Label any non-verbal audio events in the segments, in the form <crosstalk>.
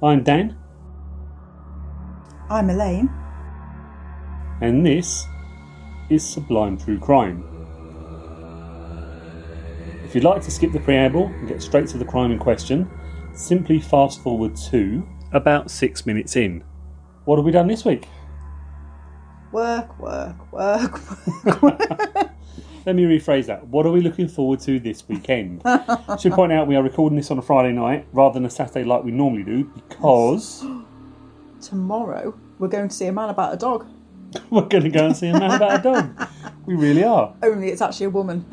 I'm Dan, I'm Elaine. and this is Sublime True Crime. If you'd like to skip the preamble and get straight to the crime in question, simply fast forward to about six minutes in. What have we done this week? Work, work, work, work. <laughs> Let me rephrase that. What are we looking forward to this weekend? <laughs> Should point out we are recording this on a Friday night rather than a Saturday like we normally do because <gasps> Tomorrow we're going to see a man about a dog. <laughs> we're going to go and see a man about a dog. <laughs> We really are. Only it's actually a woman,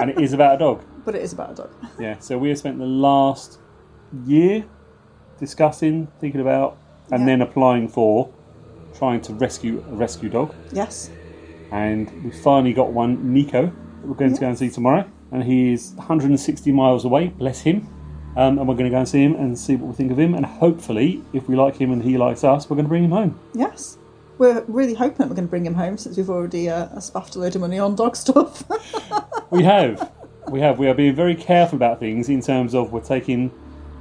And it is about a dog. but it is about a dog. Yeah, so we have spent the last year discussing, thinking about, and Yeah. then applying for trying to rescue a rescue dog. Yes. And we finally got one, Nico, that we're going to go and see tomorrow. And he's 160 miles away, bless him. Um, and we're going to go and see him and see what we think of him. And hopefully, if we like him and he likes us, we're going to bring him home. Yes. We're really hoping that we're going to bring him home since we've already uh, spaffed a load of money on dog stuff. <laughs> We have. We have. We are being very careful about things in terms of we're taking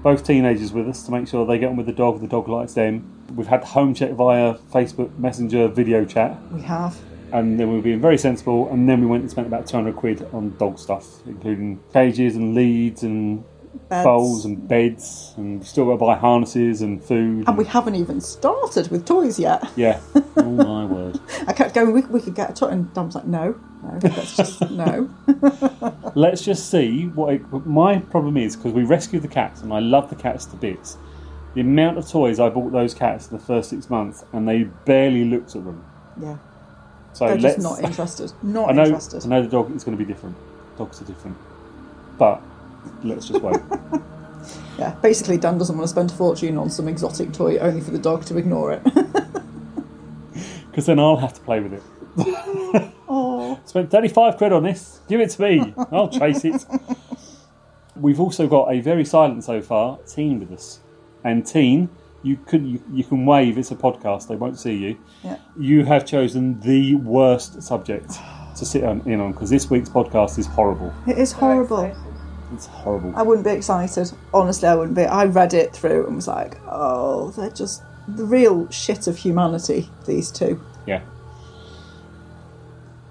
both teenagers with us to make sure they get on with the dog, the dog likes them. We've had home check via Facebook Messenger video chat, we have. And then we were being very sensible, and then we went and spent about 200 quid on dog stuff, including cages and leads and Beds. bowls and beds, and we've still got to buy harnesses and food. And we haven't even started with toys yet. Yeah. <laughs> Oh my word. I kept going, we, we could get a toy. And Dom was like, no, no, let's just, <laughs> no. <laughs> Let's just see what it, my problem is because we rescued the cats and I love the cats to bits. The amount of toys I bought those cats in the first six months and they barely looked at them. Yeah. So They're let's. just not interested. Not I know. interested. I know the dog is going to be different. Dogs are different, but let's just wait. <laughs> Yeah, basically, Dan doesn't want to spend a fortune on some exotic toy only for the dog to ignore it. <laughs> Because then I'll have to play with it. <laughs> oh, Spent 35 quid on this. Give it to me. I'll chase it. We've also got a very silent so far teen with us. And teen, you could you, you can wave. It's a podcast. They won't see you. yeah. You have chosen the worst subject to sit on, in on because this week's podcast is horrible. It is horrible. It's horrible. I wouldn't be excited. Honestly, I wouldn't be. I read it through and was like, oh, they're just the real shit of humanity, these two. Yeah.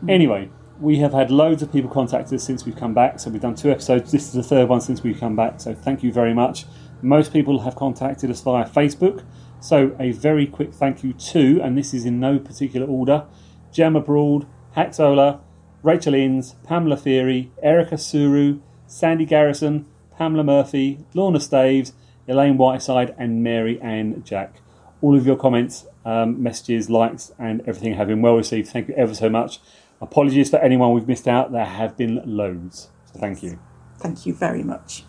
Anyway, we have had loads of people contact us since we've come back. So we've done two episodes. This is the third one since we've come back. So thank you very much. Most people have contacted us via Facebook. So a very quick thank you to, and this is in no particular order, Gemma Broad, Haxola, Rachel Inns, Pamela Theory, Erica Suru, Sandy Garrison, Pamela Murphy, Lorna Staves, Elaine Whiteside, and Mary Ann Jack. All of your comments, um, messages, likes, and everything have been well received. Thank you ever so much. Apologies for anyone we've missed out. There have been loads. So thank you. Thank you very much.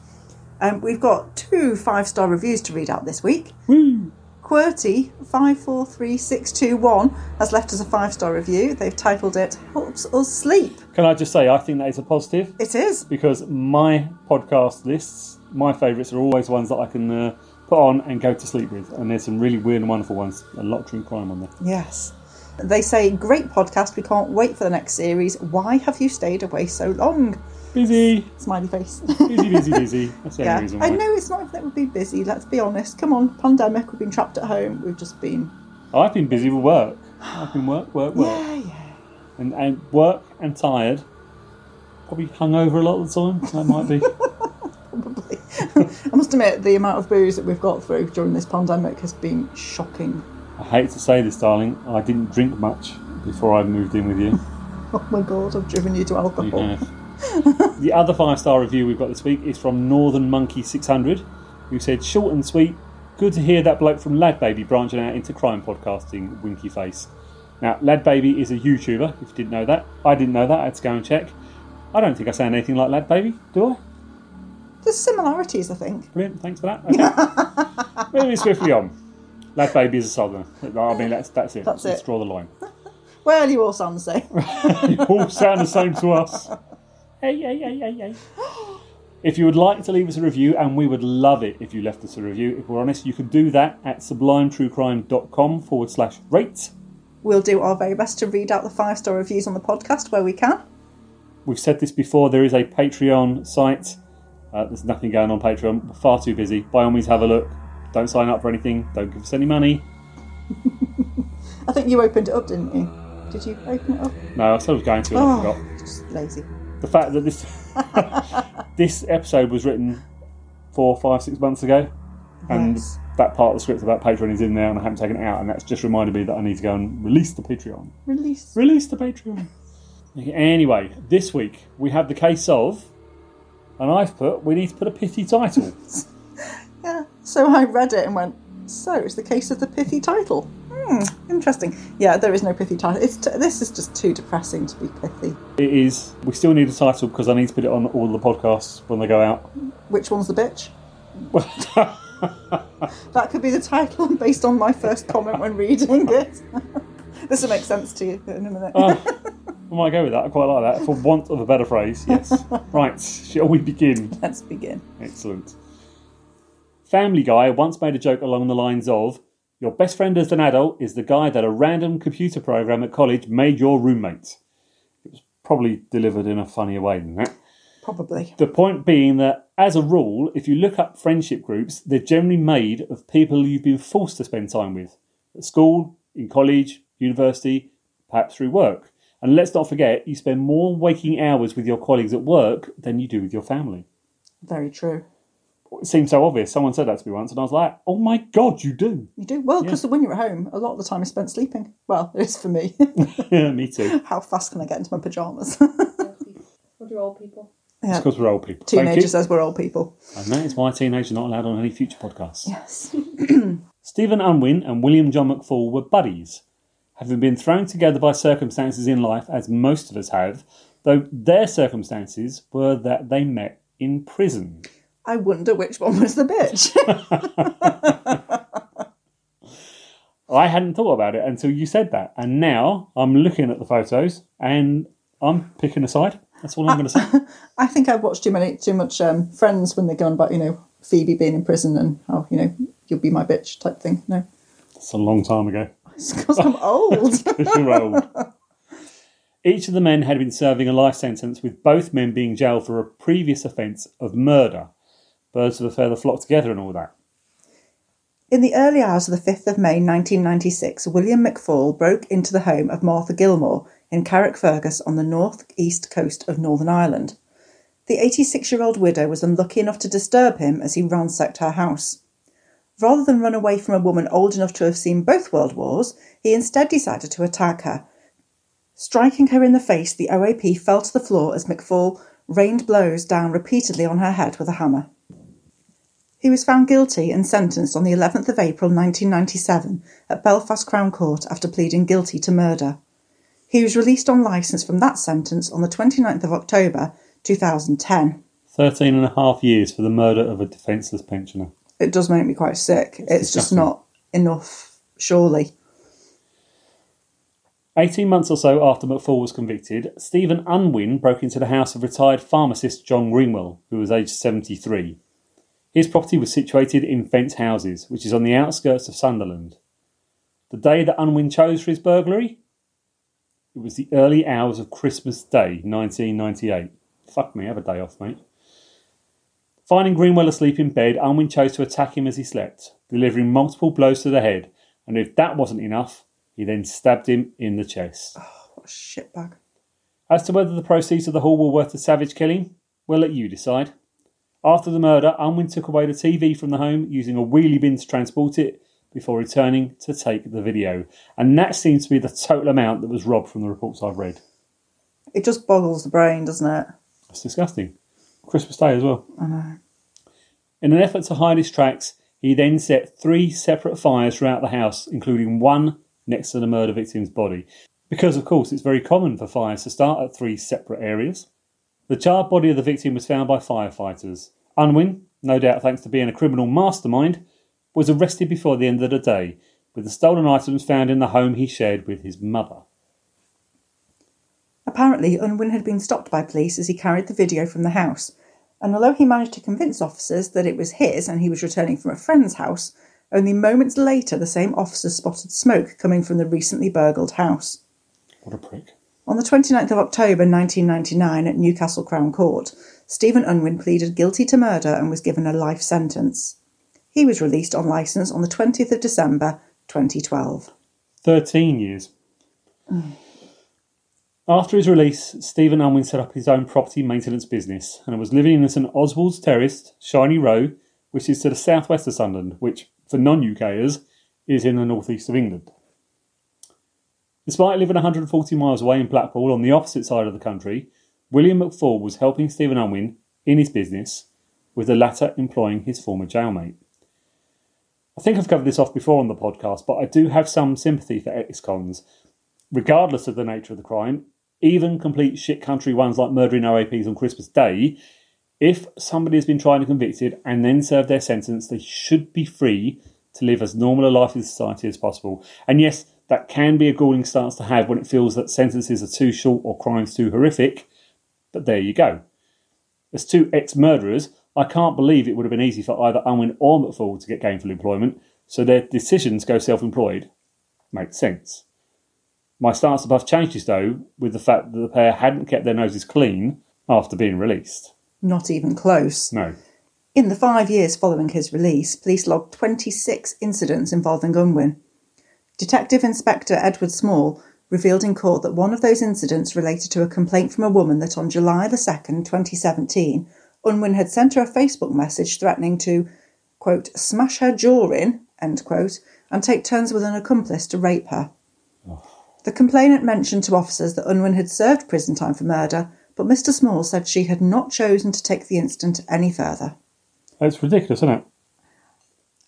Um, we've got two five star reviews to read out this week. Woo! QWERTY five four three six two one has left us a five star review. They've titled it "Helps Us Sleep." Can I just say, I think that is a positive It is. because my podcast lists, my favourites are always ones that I can uh, put on and go to sleep with. And there's some really weird and wonderful ones. A lot of true crime on there. Yes. They say, "Great podcast. We can't wait for the next series. Why have you stayed away so long?" Busy, Smiley face. busy, busy, busy. That's the only yeah, reason why. I know it's not that we've been busy. Let's be honest. Come on, pandemic. We've been trapped at home. We've just been. Oh, I've been busy with work. I've been work, work, work. Yeah, yeah. And, and work and tired. Probably hungover a lot of the time. That might be. <laughs> Probably. I must admit, the amount of booze that we've got through during this pandemic has been shocking. I hate to say this, darling. I didn't drink much before I moved in with you. <laughs> Oh my god, I've driven you to You alcohol. have. The other five star review we've got this week is from Northern Monkey 600, who said, Short and sweet, good to hear that bloke from Lad Baby branching out into crime podcasting, winky face. Now, Lad Baby is a YouTuber, if you didn't know that. I didn't know that, I had to go and check. I don't think I sound anything like Lad Baby, do I? There's similarities, I think. Brilliant, thanks for that. Okay. <laughs> Moving swiftly on. Lad Baby is a southerner. I mean, that's, that's it. That's Let's it. draw the line. <laughs> Well, you all sound the same. <laughs> You all sound the same to us. Hey, hey, hey, hey, hey. If you would like to leave us a review, and we would love it if you left us a review, if we're honest, you can do that at sublimetruecrime.com forward slash rate. We'll do our very best to read out the five star reviews on the podcast where we can. We've said this before, there is a Patreon site. Uh, there's nothing going on Patreon. We're far too busy. By all means, have a look. Don't sign up for anything. Don't give us any money. <laughs> I think you opened it up, didn't you? Did you open it up? No, I said I was going to, and I Oh, forgot. just lazy. The fact that this <laughs> this episode was written four, five, six months ago, and Yes. that part of the script about Patreon is in there, and I haven't taken it out, and that's just reminded me that I need to go and release the Patreon. Release. Release the Patreon. Anyway, this week we have the case of, and I've put we need to put a pithy title. <laughs> Yeah. So I read it and went, so it's the case of the pithy title. Hmm, interesting. Yeah, there is no pithy title. It's t- this is just too depressing to be pithy. it is. We still need a title because I need to put it on all the podcasts when they go out. Which one's the bitch? <laughs> That could be the title <laughs> based on my first comment when reading <laughs> it. this will make sense to you in a minute. I might go with that. I quite like that. For want of a better phrase, yes. right, shall we begin? Let's begin. Excellent. Family Guy once made a joke along the lines of Your best friend as an adult is the guy that a random computer program at college made your roommate. It was probably delivered in a funnier way than that. Probably. The point being that, as a rule, if you look up friendship groups, they're generally made of people you've been forced to spend time with at school, in college, university, perhaps through work. And let's not forget, you spend more waking hours with your colleagues at work than you do with your family Very true. It seemed so obvious. Someone said that to me once, and I was like, "Oh my god, you do!" You do well because when you're at home, a lot of the time is spent sleeping. Well, it is for me. <laughs> yeah, me too. <laughs> How fast can I get into my pajamas? <laughs> What do old people? It's yeah. because we're old people. Teenagers Teenager you. says we're old people. And that is why teenagers are not allowed on any future podcasts. Yes. <clears throat> Stephen Unwin and William John McFall were buddies, having been thrown together by circumstances in life, as most of us have, though their circumstances were that they met in prison. I wonder which one was the bitch. <laughs> I hadn't thought about it until you said that, and now I'm looking at the photos and I'm picking a side. That's all I'm going to say. <laughs> I think I've watched too many, too much um, Friends when they're going about, you know, Phoebe being in prison and how, you know, you'll be my bitch type thing. No, It's a long time ago. it's because I'm old. <laughs> Because you're old. Each of the men had been serving a life sentence, with both men being jailed for a previous offence of murder. Birds of a feather flock together and all that. In the early hours of the 5th of May 1996, William McFall broke into the home of Martha Gilmore in Carrickfergus on the north east coast of Northern Ireland. The 86 year old widow was unlucky enough to disturb him as he ransacked her house. Rather than run away from a woman old enough to have seen both world wars, he instead decided to attack her. Striking her in the face, the OAP fell to the floor as McFall rained blows down repeatedly on her head with a hammer. He was found guilty and sentenced on the 11th of April 1997 at Belfast Crown Court after pleading guilty to murder. He was released on licence from that sentence on the 29th of October 2010. Thirteen and a half years for the murder of a defenceless pensioner. It does make me quite sick. It's, just not enough, surely. 18 months or so after McFall was convicted, Stephen Unwin broke into the house of retired pharmacist John Greenwell, who was aged 73. His property was situated in Fence Houses, which is on the outskirts of Sunderland. The day that Unwin chose for his burglary? It was the early hours of Christmas Day, 1998. Fuck me, have a day off, mate. Finding Greenwell asleep in bed, Unwin chose to attack him as he slept, delivering multiple blows to the head, and if that wasn't enough, he then stabbed him in the chest. Oh, what a shitbag. As to whether the proceeds of the haul were worth the savage killing, we'll let you decide. After the murder, Unwin took away the TV from the home using a wheelie bin to transport it before returning to take the video. And that seems to be the total amount that was robbed from the reports I've read. It just boggles the brain, doesn't it? It's disgusting. Christmas Day as well. I know. In an effort to hide his tracks, he then set three separate fires throughout the house, including one next to the murder victim's body. Because, of course, it's very common for fires to start at three separate areas. The charred body of the victim was found by firefighters. Unwin, no doubt thanks to being a criminal mastermind, was arrested before the end of the day, with the stolen items found in the home he shared with his mother. Apparently, Unwin had been stopped by police as he carried the video from the house, and although he managed to convince officers that it was his and he was returning from a friend's house, only moments later the same officers spotted smoke coming from the recently burgled house. What a prick. On the 29th of October 1999 at Newcastle Crown Court, Stephen Unwin pleaded guilty to murder and was given a life sentence. He was released on licence on the 20th of December 2012. 13 years. <sighs> After his release, Stephen Unwin set up his own property maintenance business and was living in St Oswald's Terrace, Shiney Row, which is to the southwest of Sunderland, which, for non UKers, is in the northeast of England. Despite living 140 miles away in Blackpool on the opposite side of the country, William McFall was helping Stephen Unwin in his business, with the latter employing his former jailmate. I think I've covered this off before on the podcast, but I do have some sympathy for ex cons, regardless of the nature of the crime, even complete shit country ones like murdering OAPs on Christmas Day. If somebody has been tried and convicted and then served their sentence, they should be free to live as normal a life in society as possible. And yes, that can be a galling stance to have when it feels that sentences are too short or crimes too horrific, but there you go. As two ex murderers, I can't believe it would have been easy for either Unwin or McFall to get gainful employment, so their decisions go self employed. Makes sense. My stance above changes, though, with the fact that the pair hadn't kept their noses clean after being released. Not even close. No. In the five years following his release, police logged 26 incidents involving Unwin. Detective Inspector Edward Small revealed in court that one of those incidents related to a complaint from a woman that on July the 2nd, 2017, Unwin had sent her a Facebook message threatening to, quote, smash her jaw in, end quote, and take turns with an accomplice to rape her. The complainant mentioned to officers that Unwin had served prison time for murder, but Mr. Small said she had not chosen to take the incident any further. It's ridiculous, isn't it?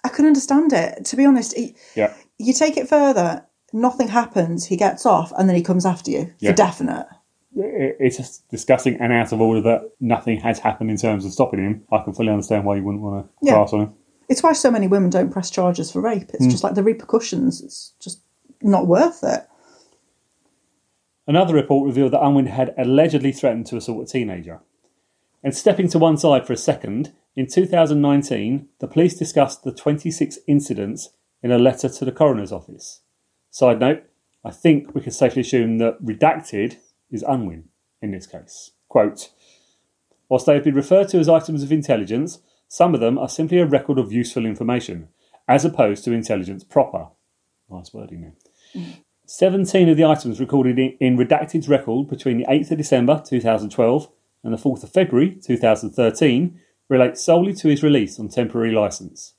I can understand it. To be honest, Yeah. You take it further, nothing happens, he gets off, and then he comes after you Yeah. for definite. It- It's just disgusting and out of order that nothing has happened in terms of stopping him. I can fully understand why you wouldn't want to Yeah. pass on him. It's why so many women don't press charges for rape. It's hmm. just like the repercussions. It's just not worth it. Another report revealed that Unwin had allegedly threatened to assault a teenager. And stepping to one side for a second, in 2019, the police discussed the 26 incidents in a letter to the coroner's office. Side note, I think we can safely assume that redacted is Unwin in this case. Quote, Whilst they have been referred to as items of intelligence, some of them are simply a record of useful information, as opposed to intelligence proper. Nice wording there. Mm. 17 of the items recorded in, in Redacted's record between the 8th of December 2012 and the 4th of February 2013 relate solely to his release on temporary licence.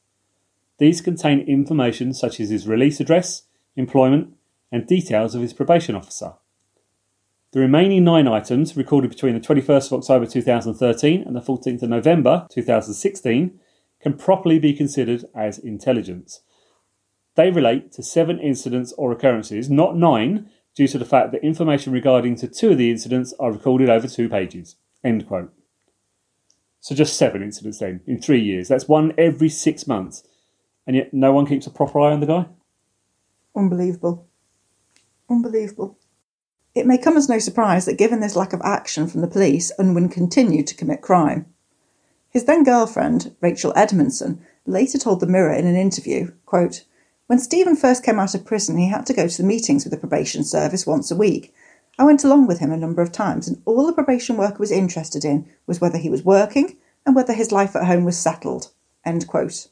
These contain information such as his release address, employment, and details of his probation officer. The remaining nine items, recorded between the 21st of October 2013 and the 14th of November 2016, can properly be considered as intelligence. They relate to seven incidents or occurrences, not nine, due to the fact that information regarding to two of the incidents are recorded over two pages. End quote. So just seven incidents then, in three years. That's one every six months. And yet no one keeps a proper eye on the guy? Unbelievable. Unbelievable. It may come as no surprise that given this lack of action from the police, Unwin continued to commit crime. His then girlfriend, Rachel Edmondson, later told the Mirror in an interview, quote, When Stephen first came out of prison, he had to go to the meetings with the probation service once a week. I went along with him a number of times, and all the probation worker was interested in was whether he was working and whether his life at home was settled. End quote.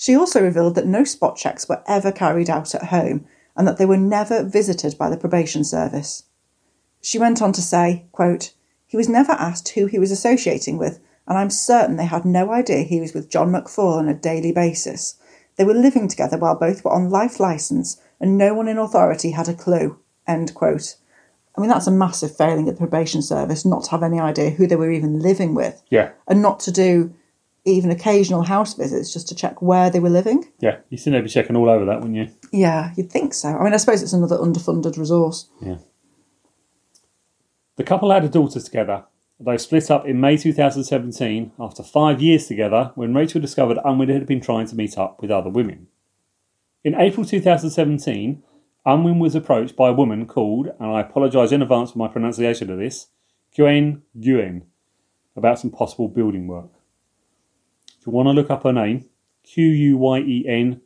She also revealed that no spot checks were ever carried out at home and that they were never visited by the probation service. She went on to say, quote, He was never asked who he was associating with, and I'm certain they had no idea he was with John McFall on a daily basis. They were living together while both were on life licence, and no one in authority had a clue. End quote. I mean, that's a massive failing at the probation service not to have any idea who they were even living with, Yeah. and not to do even occasional house visits just to check where they were living. Yeah. You seem to be checking all over that, wouldn't you? Yeah, you'd think so. I mean, I suppose it's another underfunded resource. Yeah. The couple had a daughter together. They split up in May 2017 after five years together when Rachel discovered Unwin had been trying to meet up with other women. In April 2017, Unwin was approached by a woman called, and I apologise in advance for my pronunciation of this, Quyen Nguyen, about some possible building work. You want to look up her name, Q U Y E N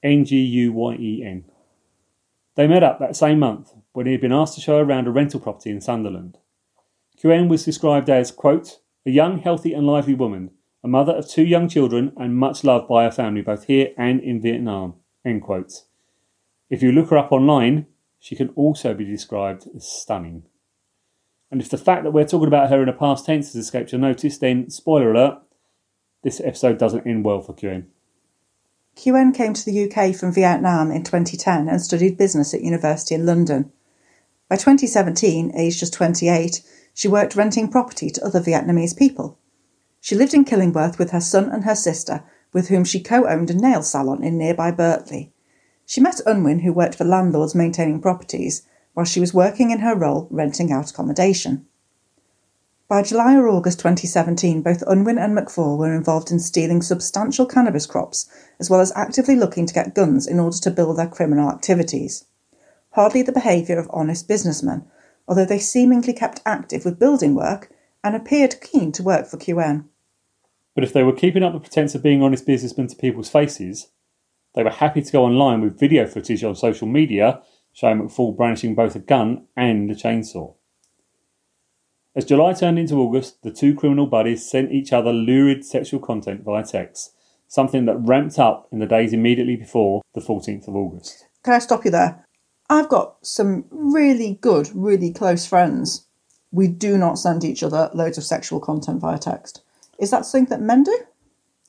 N G U Y E N. They met up that same month when he had been asked to show around a rental property in Sunderland. Quyen was described as, quote, a young, healthy and lively woman, a mother of two young children and much loved by her family both here and in Vietnam. End quote. If you look her up online, she can also be described as stunning. And if the fact that we're talking about her in a past tense has escaped your notice, then spoiler alert, this episode doesn't end well for Quyen. Quyen came to the UK from Vietnam in 2010 and studied business at university in London. By 2017, aged just 28, she worked renting property to other Vietnamese people. She lived in Killingworth with her son and her sister, with whom she co owned a nail salon in nearby Birtley. She met Unwin, who worked for landlords maintaining properties, while she was working in her role renting out accommodation. By July or August 2017, both Unwin and McFall were involved in stealing substantial cannabis crops, as well as actively looking to get guns in order to build their criminal activities. Hardly the behaviour of honest businessmen, although they seemingly kept active with building work and appeared keen to work for Quyen. But if they were keeping up the pretense of being honest businessmen to people's faces, they were happy to go online with video footage on social media showing McFall brandishing both a gun and a chainsaw. As July turned into August, the two criminal buddies sent each other lurid sexual content via text, something that ramped up in the days immediately before the 14th of August. Can I stop you there? I've got some really good, really close friends. We do not send each other loads of sexual content via text. Is that something that men do?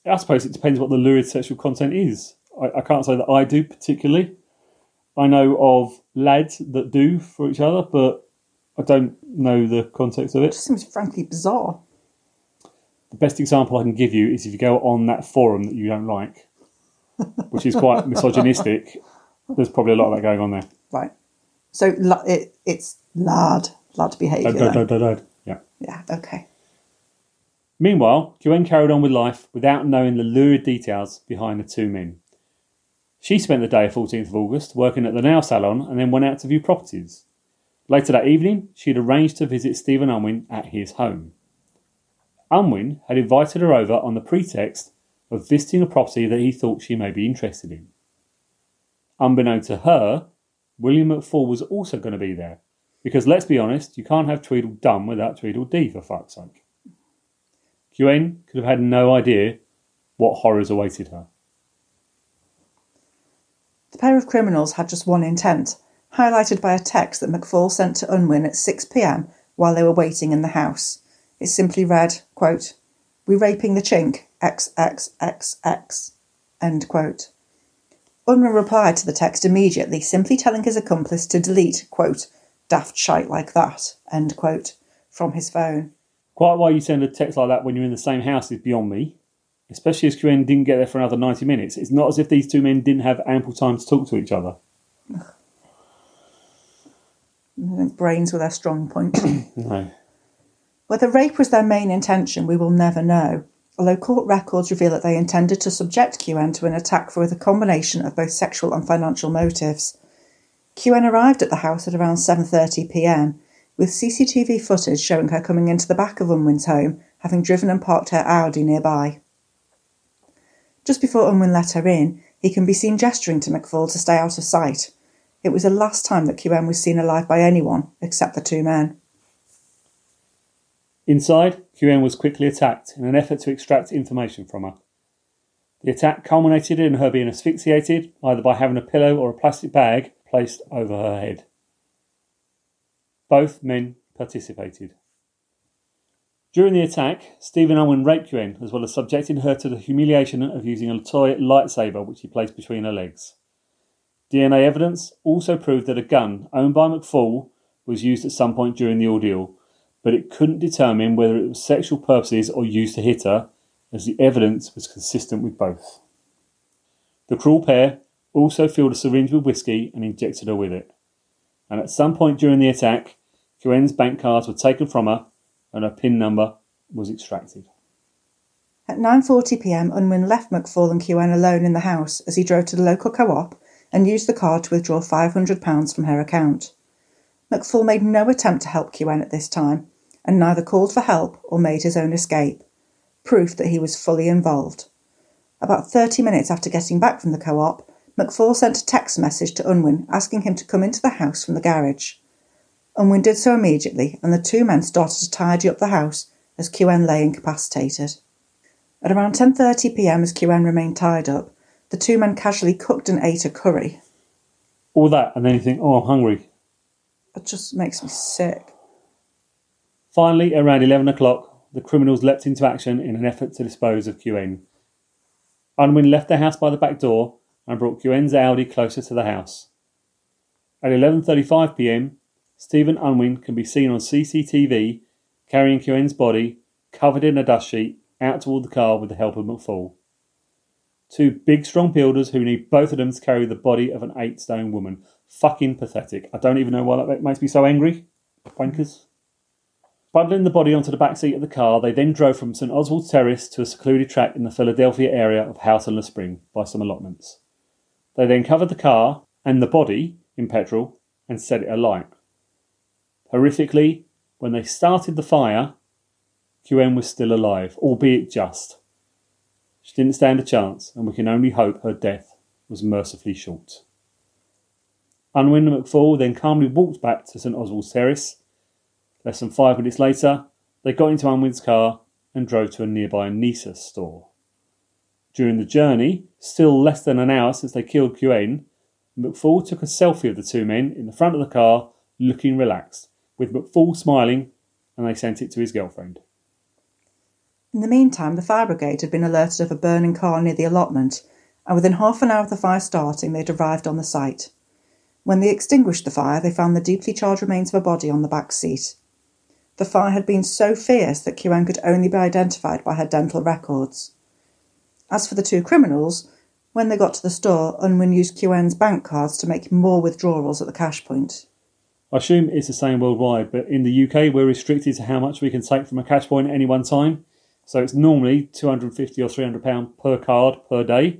I suppose it depends what the lurid sexual content is. I, I can't say that I do particularly. I know of lads that do for each other, but I don't know the context of It it. just seems frankly bizarre. The best example I can give you is if you go on that forum that you don't like, which is quite <laughs> misogynistic. There's probably a lot of that going on there. Right. So it, it's lad, lad behaviour. Then. dad, dad, dad. Yeah. Yeah, okay. Meanwhile, Quyen carried on with life without knowing the lurid details behind the two men. She spent the day of 14th of August working at the nail salon and then went out to view properties. Later that evening, she had arranged to visit Stephen Unwin at his home. Unwin had invited her over on the pretext of visiting a property that he thought she may be interested in. Unbeknown to her, William McFall was also going to be there, because let's be honest, you can't have Tweedledum without Tweedledee for fuck's sake. Quyen could have had no idea what horrors awaited her. The pair of criminals had just one intent, highlighted by a text that McFall sent to Unwin at 6 pm while they were waiting in the house. It simply read, quote, We raping the chink, XXXX, end quote. Unwin replied to the text immediately, simply telling his accomplice to delete, quote, daft shite like that, end quote, from his phone. Quite why you send a text like that when you're in the same house is beyond me, especially as Quyen didn't get there for another 90 minutes. It's not as if these two men didn't have ample time to talk to each other. <laughs> I think brains were their strong point. <clears throat> No. Whether rape was their main intention, we will never know, although court records reveal that they intended to subject Quyen to an attack with a combination of both sexual and financial motives. Quyen arrived at the house at around 7:30 p.m. with CCTV footage showing her coming into the back of Unwin's home, having driven and parked her Audi nearby. Just before Unwin let her in, he can be seen gesturing to McFall to stay out of sight. It was the last time that Quyen was seen alive by anyone except the two men. Inside, Quyen was quickly attacked in an effort to extract information from her. The attack culminated in her being asphyxiated either by having a pillow or a plastic bag placed over her head. Both men participated. During the attack, Stephen Unwin raped Quyen as well as subjecting her to the humiliation of using a toy lightsaber which he placed between her legs. DNA evidence also proved that a gun owned by McFall was used at some point during the ordeal, but it couldn't determine whether it was sexual purposes or used to hit her, as the evidence was consistent with both. The cruel pair also filled a syringe with whiskey and injected her with it. And at some point during the attack, Quyen's bank cards were taken from her and her PIN number was extracted. At 9:40 p.m., Unwin left McFall and Quyen alone in the house as he drove to the local co-op and used the card to withdraw £500 from her account. McFall made no attempt to help Quyen at this time and neither called for help or made his own escape, proof that he was fully involved. About 30 minutes after getting back from the co-op, McFall sent a text message to Unwin asking him to come into the house from the garage. Unwin did so immediately and the two men started to tidy up the house as Quyen lay incapacitated. At around 10.30pm, as Quyen remained tied up, the two men casually cooked and ate a curry. All that, and then you think, oh, I'm hungry. It just makes me sick. Finally, around 11 o'clock, the criminals leapt into action in an effort to dispose of Quyen. Unwin left the house by the back door and brought Quyen's Audi closer to the house. At 11:35 p.m., Stephen Unwin can be seen on CCTV carrying Quyen's body, covered in a dust sheet, out toward the car with the help of McFall. Two big, strong builders who need both of them to carry the body of an eight-stone woman. Fucking pathetic. I don't even know why that makes me so angry. Wankers. Bundling the body onto the back seat of the car, they then drove from St Oswald's Terrace to a secluded track in the Philadelphia area of Houghton Le Spring by some allotments. They then covered the car and the body in petrol and set it alight. Horrifically, when they started the fire, Quyen was still alive, albeit just. She didn't stand a chance, and we can only hope her death was mercifully short. Unwin and McFall then calmly walked back to St Oswald's Terrace Less than five minutes later, they got into Unwin's car and drove to a nearby Nisa store. During the journey, still less than an hour since they killed Quyen, McFall took a selfie of the two men in the front of the car, looking relaxed, with McFall smiling, and they sent it to his girlfriend. In the meantime, the fire brigade had been alerted of a burning car near the allotment, and within half an hour of the fire starting, they had arrived on the site. When they extinguished the fire, they found the deeply charred remains of a body on the back seat. The fire had been so fierce that Quyen could only be identified by her dental records. As for the two criminals, when they got to the store, Unwin used Quyen's bank cards to make more withdrawals at the cash point. I assume it's the same worldwide, but in the UK we're restricted to how much we can take from a cash point at any one time. So it's normally 250 or 300 pound per card per day.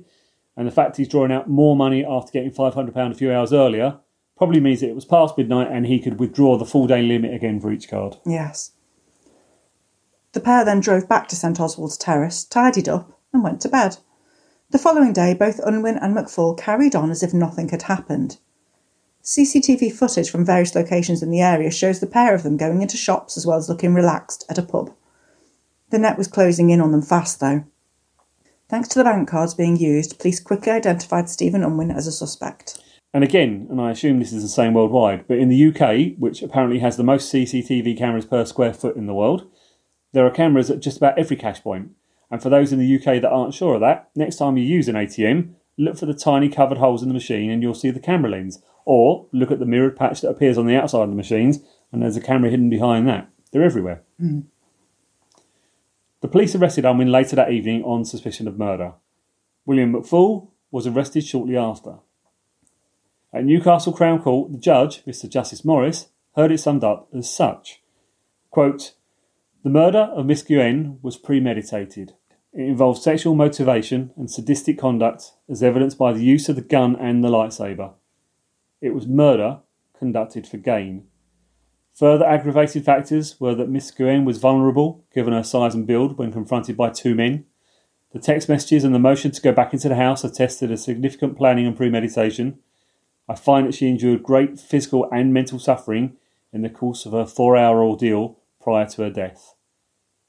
And the fact he's drawing out more money after getting 500 pound a few hours earlier probably means that it was past midnight and he could withdraw the full day limit again for each card. Yes. The pair then drove back to St Oswald's Terrace, tidied up, and went to bed. The following day, both Unwin and McFall carried on as if nothing had happened. CCTV footage from various locations in the area shows the pair of them going into shops as well as looking relaxed at a pub. The net was closing in on them fast, though. Thanks to the bank cards being used, police quickly identified Stephen Unwin as a suspect. And again, and I assume this is the same worldwide, but in the UK, which apparently has the most CCTV cameras per square foot in the world, there are cameras at just about every cash point. And for those in the UK that aren't sure of that, next time you use an ATM, look for the tiny covered holes in the machine and you'll see the camera lens. Or look at the mirrored patch that appears on the outside of the machines and there's a camera hidden behind that. They're everywhere. Mm. The police arrested Unwin later that evening on suspicion of murder. William McFall was arrested shortly after. At Newcastle Crown Court, the judge, Mr. Justice Morris, heard it summed up as such quote, The murder of Miss Quyen was premeditated. It involved sexual motivation and sadistic conduct as evidenced by the use of the gun and the lightsaber. It was murder conducted for gain. Further aggravated factors were that Miss Quyen was vulnerable, given her size and build, when confronted by two men. The text messages and the motion to go back into the house attested a significant planning and premeditation. I find that she endured great physical and mental suffering in the course of her four hour ordeal prior to her death.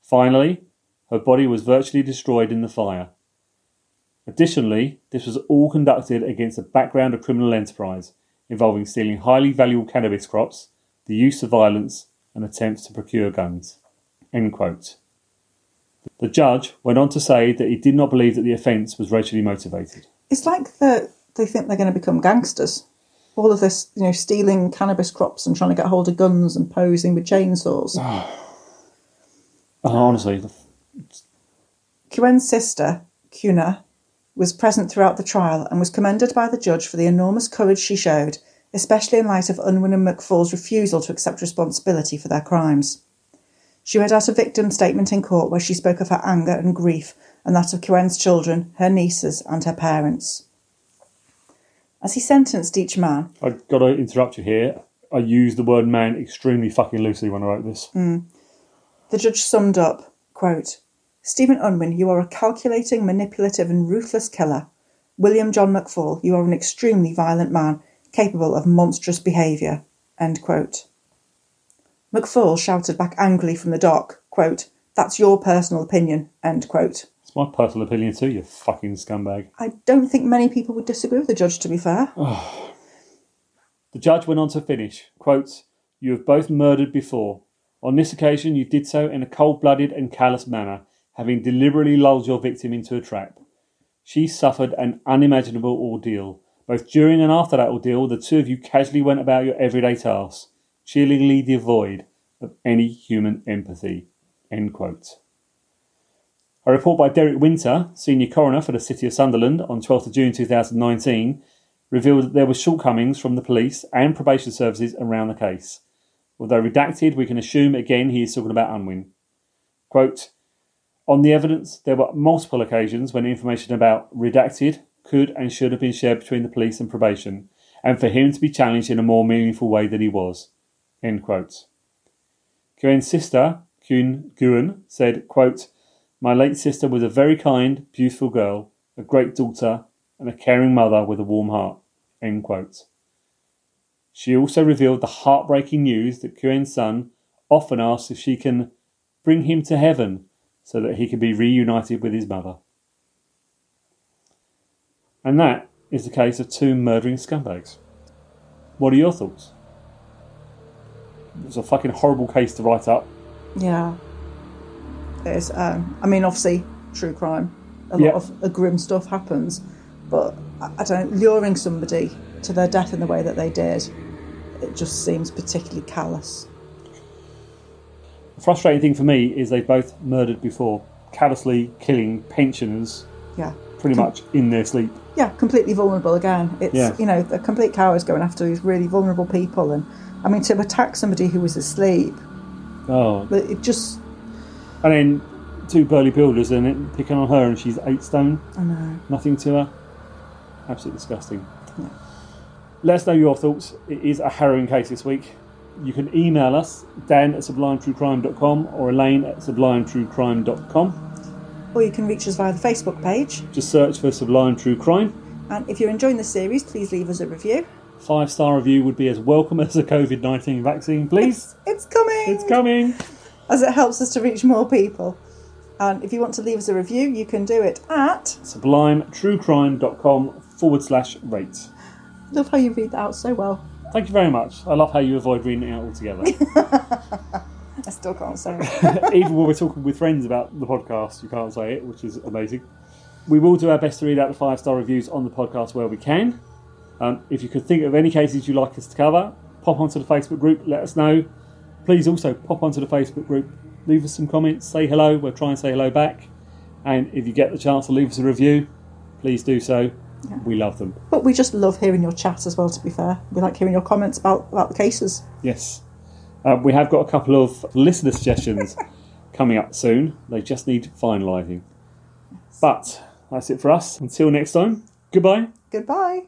Finally, her body was virtually destroyed in the fire. Additionally, this was all conducted against a background of criminal enterprise involving stealing highly valuable cannabis crops, the use of violence, and attempts to procure guns. End quote. The judge went on to say that he did not believe that the offence was racially motivated. It's like the, they think they're going to become gangsters. All of this, you know, stealing cannabis crops and trying to get hold of guns and posing with chainsaws. <sighs> honestly, Quyen's sister, Kuna, was present throughout the trial and was commended by the judge for the enormous courage she showed, especially in light of Unwin and McFall's refusal to accept responsibility for their crimes. She read out a victim statement in court where she spoke of her anger and grief and that of Quyen's children, her nieces, and her parents. As he sentenced each man, I've got to interrupt you here. I used the word man extremely fucking loosely when I wrote this. Hmm. the judge summed up, quote, Stephen Unwin, you are a calculating, manipulative, and ruthless killer. William John McFall, you are an extremely violent man, capable of monstrous behaviour. End quote. McFall shouted back angrily from the dock, quote, That's your personal opinion. End quote. It's It's my personal opinion too, you fucking scumbag. I don't think many people would disagree with the judge, to be fair. <sighs> The judge went on to finish, quote, You have both murdered before. On this occasion, you did so in a cold blooded and callous manner, having deliberately lulled your victim into a trap. She suffered an unimaginable ordeal. Both during and after that ordeal, the two of you casually went about your everyday tasks, chillingly devoid of any human empathy. End quote. A report by Derek Winter, senior coroner for the City of Sunderland, on 12th of June 2019, revealed that there were shortcomings from the police and probation services around the case. Although redacted, we can assume again he is talking about Unwin. Quote, on the evidence, there were multiple occasions when information about redacted could and should have been shared between the police and probation, and for him to be challenged in a more meaningful way than he was. End quote. Quyen's sister, Kuhn Nguyen, said, quote, My late sister was a very kind, beautiful girl, a great daughter, and a caring mother with a warm heart. End quote. She also revealed the heartbreaking news that Quyen's son often asks if she can bring him to heaven so that he can be reunited with his mother. And that is the case of two murdering scumbags. What are your thoughts? It's a fucking horrible case to write up. Yeah. It is. Um, I mean, obviously, true crime. A Yeah. lot of uh, grim stuff happens, but I, I don't know, luring somebody to their death in the way that they did, it just seems particularly callous. The frustrating thing for me is they both murdered before, callously killing pensioners Yeah. pretty much in their sleep. Yeah, completely vulnerable again. It's, Yeah. you know, the complete cowards going after these really vulnerable people. And, I mean, to attack somebody who was asleep, Oh, but it just, and then two burly builders and it picking on her, and she's eight stone, I know. nothing to her. Absolutely disgusting. Let us know your thoughts. It is a harrowing case this week. You can email us, dan at sublimetruecrime.com or elaine at sublimetruecrime.com. Or you can reach us via the Facebook page. Just search for Sublime True Crime. And if you're enjoying the series, please leave us a review. Five star review would be as welcome as a COVID 19 vaccine, please. It's coming! It's coming. as it helps us to reach more people. And if you want to leave us a review, you can do it at. sublimetruecrime.com forward slash rate. Love how you read that out so well. Thank you very much. I love how you avoid reading it out altogether. <laughs> Still can't say it. <laughs> Even when we're talking with friends about the podcast, you can't say it, which is amazing. We will do our best to read out the five star reviews on the podcast where we can. Um, if you could think of any cases you'd like us to cover, pop onto the Facebook group, let us know. Please also pop onto the Facebook group, leave us some comments, say hello. We'll try and say hello back. And if you get the chance to leave us a review, please do so. We love them. But we just love hearing your chat as well, to be fair. We like hearing your comments about, about the cases. Yes. Uh, we have got a couple of listener suggestions <laughs> coming up soon. They just need finalising. But that's it for us. Until next time, goodbye. Goodbye.